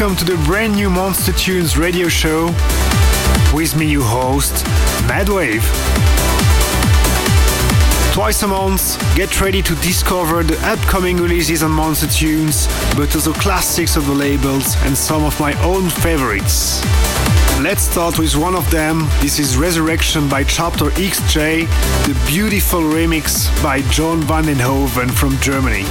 welcome to the brand new Monster Tunes radio show. With me, your host, Madwave. Twice a month, get ready to discover the upcoming releases on Monster Tunes, but also classics of the labels and some of my own favorites. Let's start with one of them. This is Resurrection by Chapter XJ, the beautiful remix by Jorn van Deynhoven from Germany.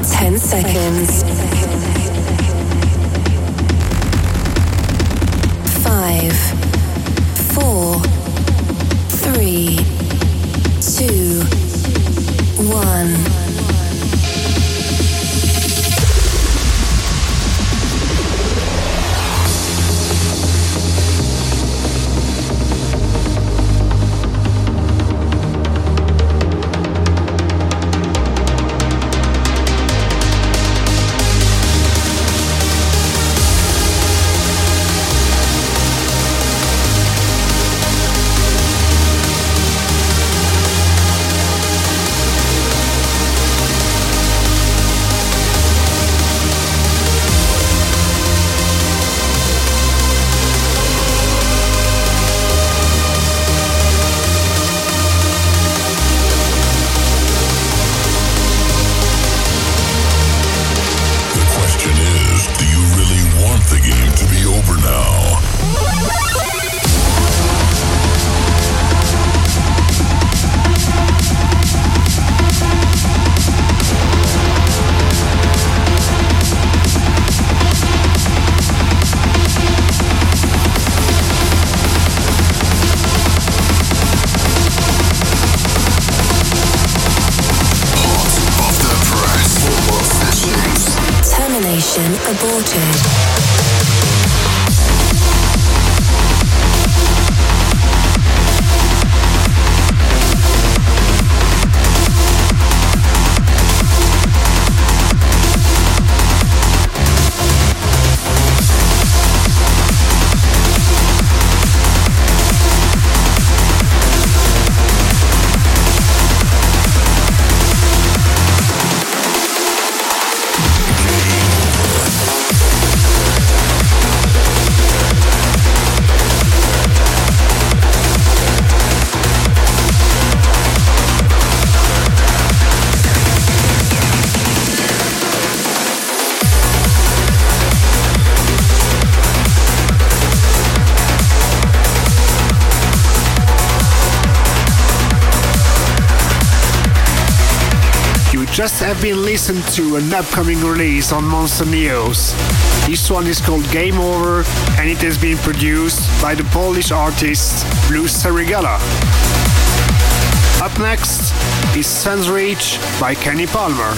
About 10 seconds. Five, four, three, two, one. Been listened to an upcoming release on Monster Neos. This one is called Game Over and it has been produced by the Polish artist Blue Serigala. Up next is Sun's Reach by Kenny Palmer.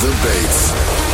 the Bates.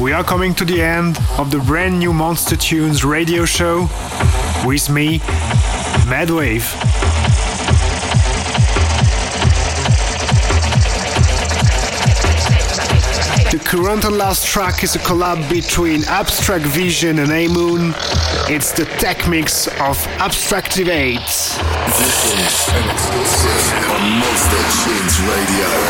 We are coming to the end of the brand new Monster Tunes radio show with me, Madwave. The current and last track is a collab between Abstract Vision and Aimoon. It's the tech mix of Abstractivate. This is an exclusive on Monster Tunes Radio.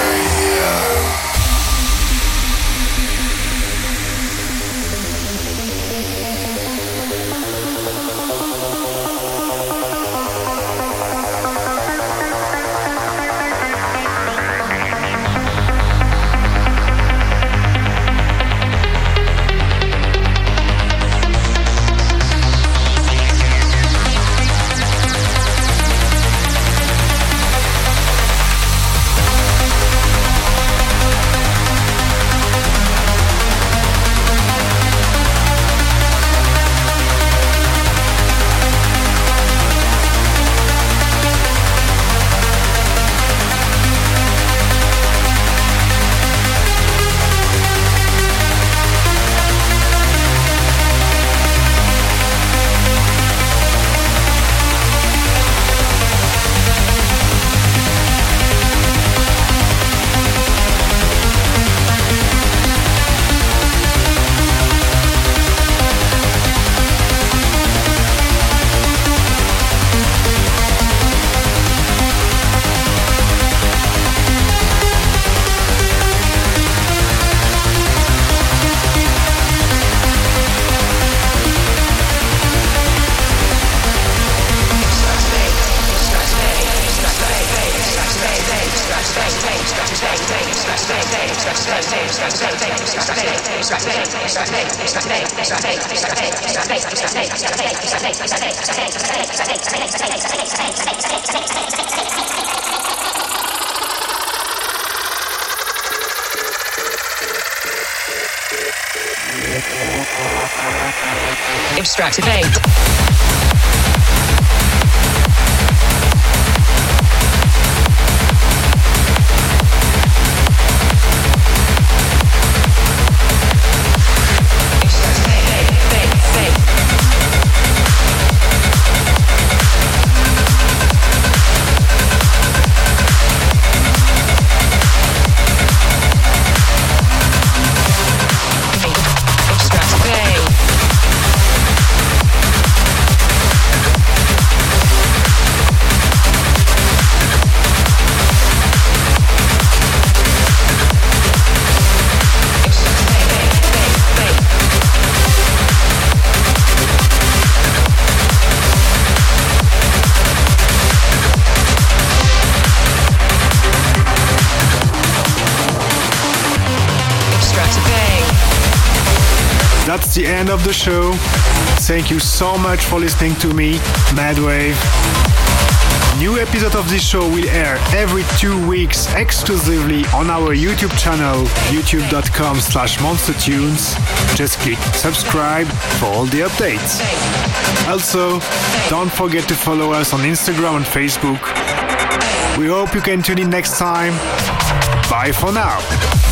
Abstractivate. Extractivate. the end of the show. Thank you so much for listening to me, Madwave. New episode of this show will air every two weeks exclusively on our YouTube channel, youtube.com slash monstertunes. Just click subscribe for all the updates. Also, don't forget to follow us on Instagram and Facebook. We hope you can tune in next time. Bye for now.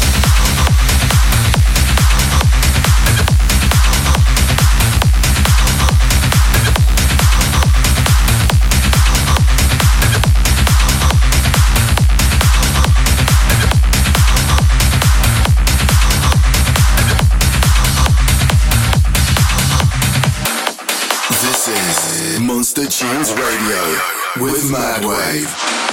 Tunes Radio with Madwave.